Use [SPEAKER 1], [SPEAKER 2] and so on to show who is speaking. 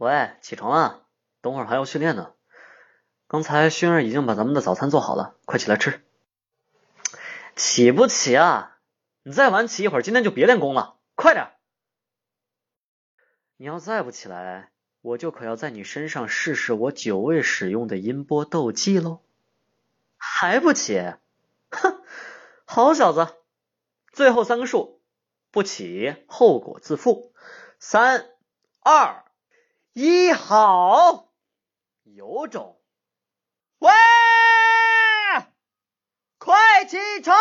[SPEAKER 1] 喂，起床啊！等会儿还要训练呢。刚才熏儿已经把咱们的早餐做好了，快起来吃。起不起啊？你再晚起一会儿，今天就别练功了。快点！你要再不起来，我就可要在你身上试试我久未使用的音波斗技喽。还不起？哼！好小子，最后三个数，不起后果自负。三、二、一，好，有种！喂，快起床！